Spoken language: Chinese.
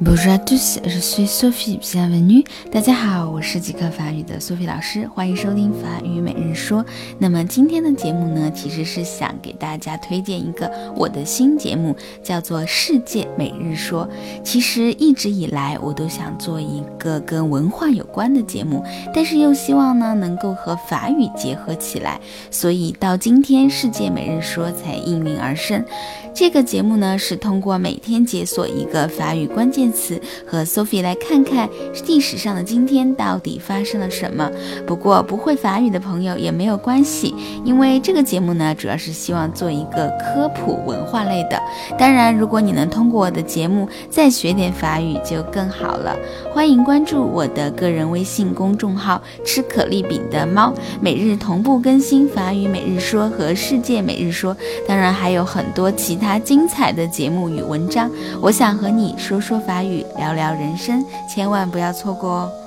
Bonjour à tous, je suis Sophie, bienvenue. 大家好，我是极客法语的 Sophie 老师，欢迎收听法语每日说。那么今天的节目呢，其实是想给大家推荐一个我的新节目，叫做《世界每日说》。其实一直以来，我都想做一个跟文化有关的节目，但是又希望呢能够和法语结合起来，所以到今天《世界每日说》才应运而生。这个节目呢，是通过每天解锁一个法语关键词，和 Sophie 来看看历史上的今天到底发生了什么。不过不会法语的朋友也没没有关系，因为这个节目呢，主要是希望做一个科普文化类的。当然，如果你能通过我的节目再学点法语，就更好了。欢迎关注我的个人微信公众号“吃可丽饼的猫”，每日同步更新法语每日说和世界每日说。当然还有很多其。他精彩的节目与文章，我想和你说说法语，聊聊人生，千万不要错过哦。